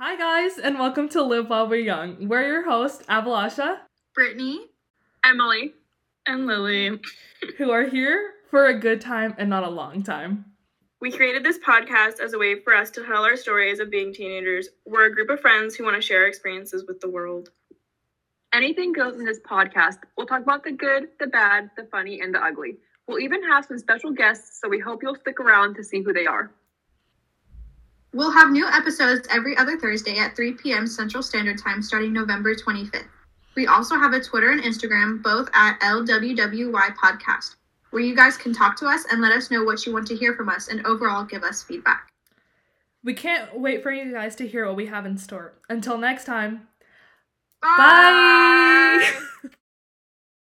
Hi, guys, and welcome to Live While We're Young. We're your hosts, Avalasha, Brittany, Emily, and Lily. who are here for a good time and not a long time. We created this podcast as a way for us to tell our stories of being teenagers. We're a group of friends who want to share experiences with the world. Anything goes in this podcast. We'll talk about the good, the bad, the funny, and the ugly. We'll even have some special guests, so we hope you'll stick around to see who they are. We'll have new episodes every other Thursday at 3 p.m. Central Standard Time starting November 25th. We also have a Twitter and Instagram, both at LWWY Podcast, where you guys can talk to us and let us know what you want to hear from us and overall give us feedback. We can't wait for you guys to hear what we have in store. Until next time, bye.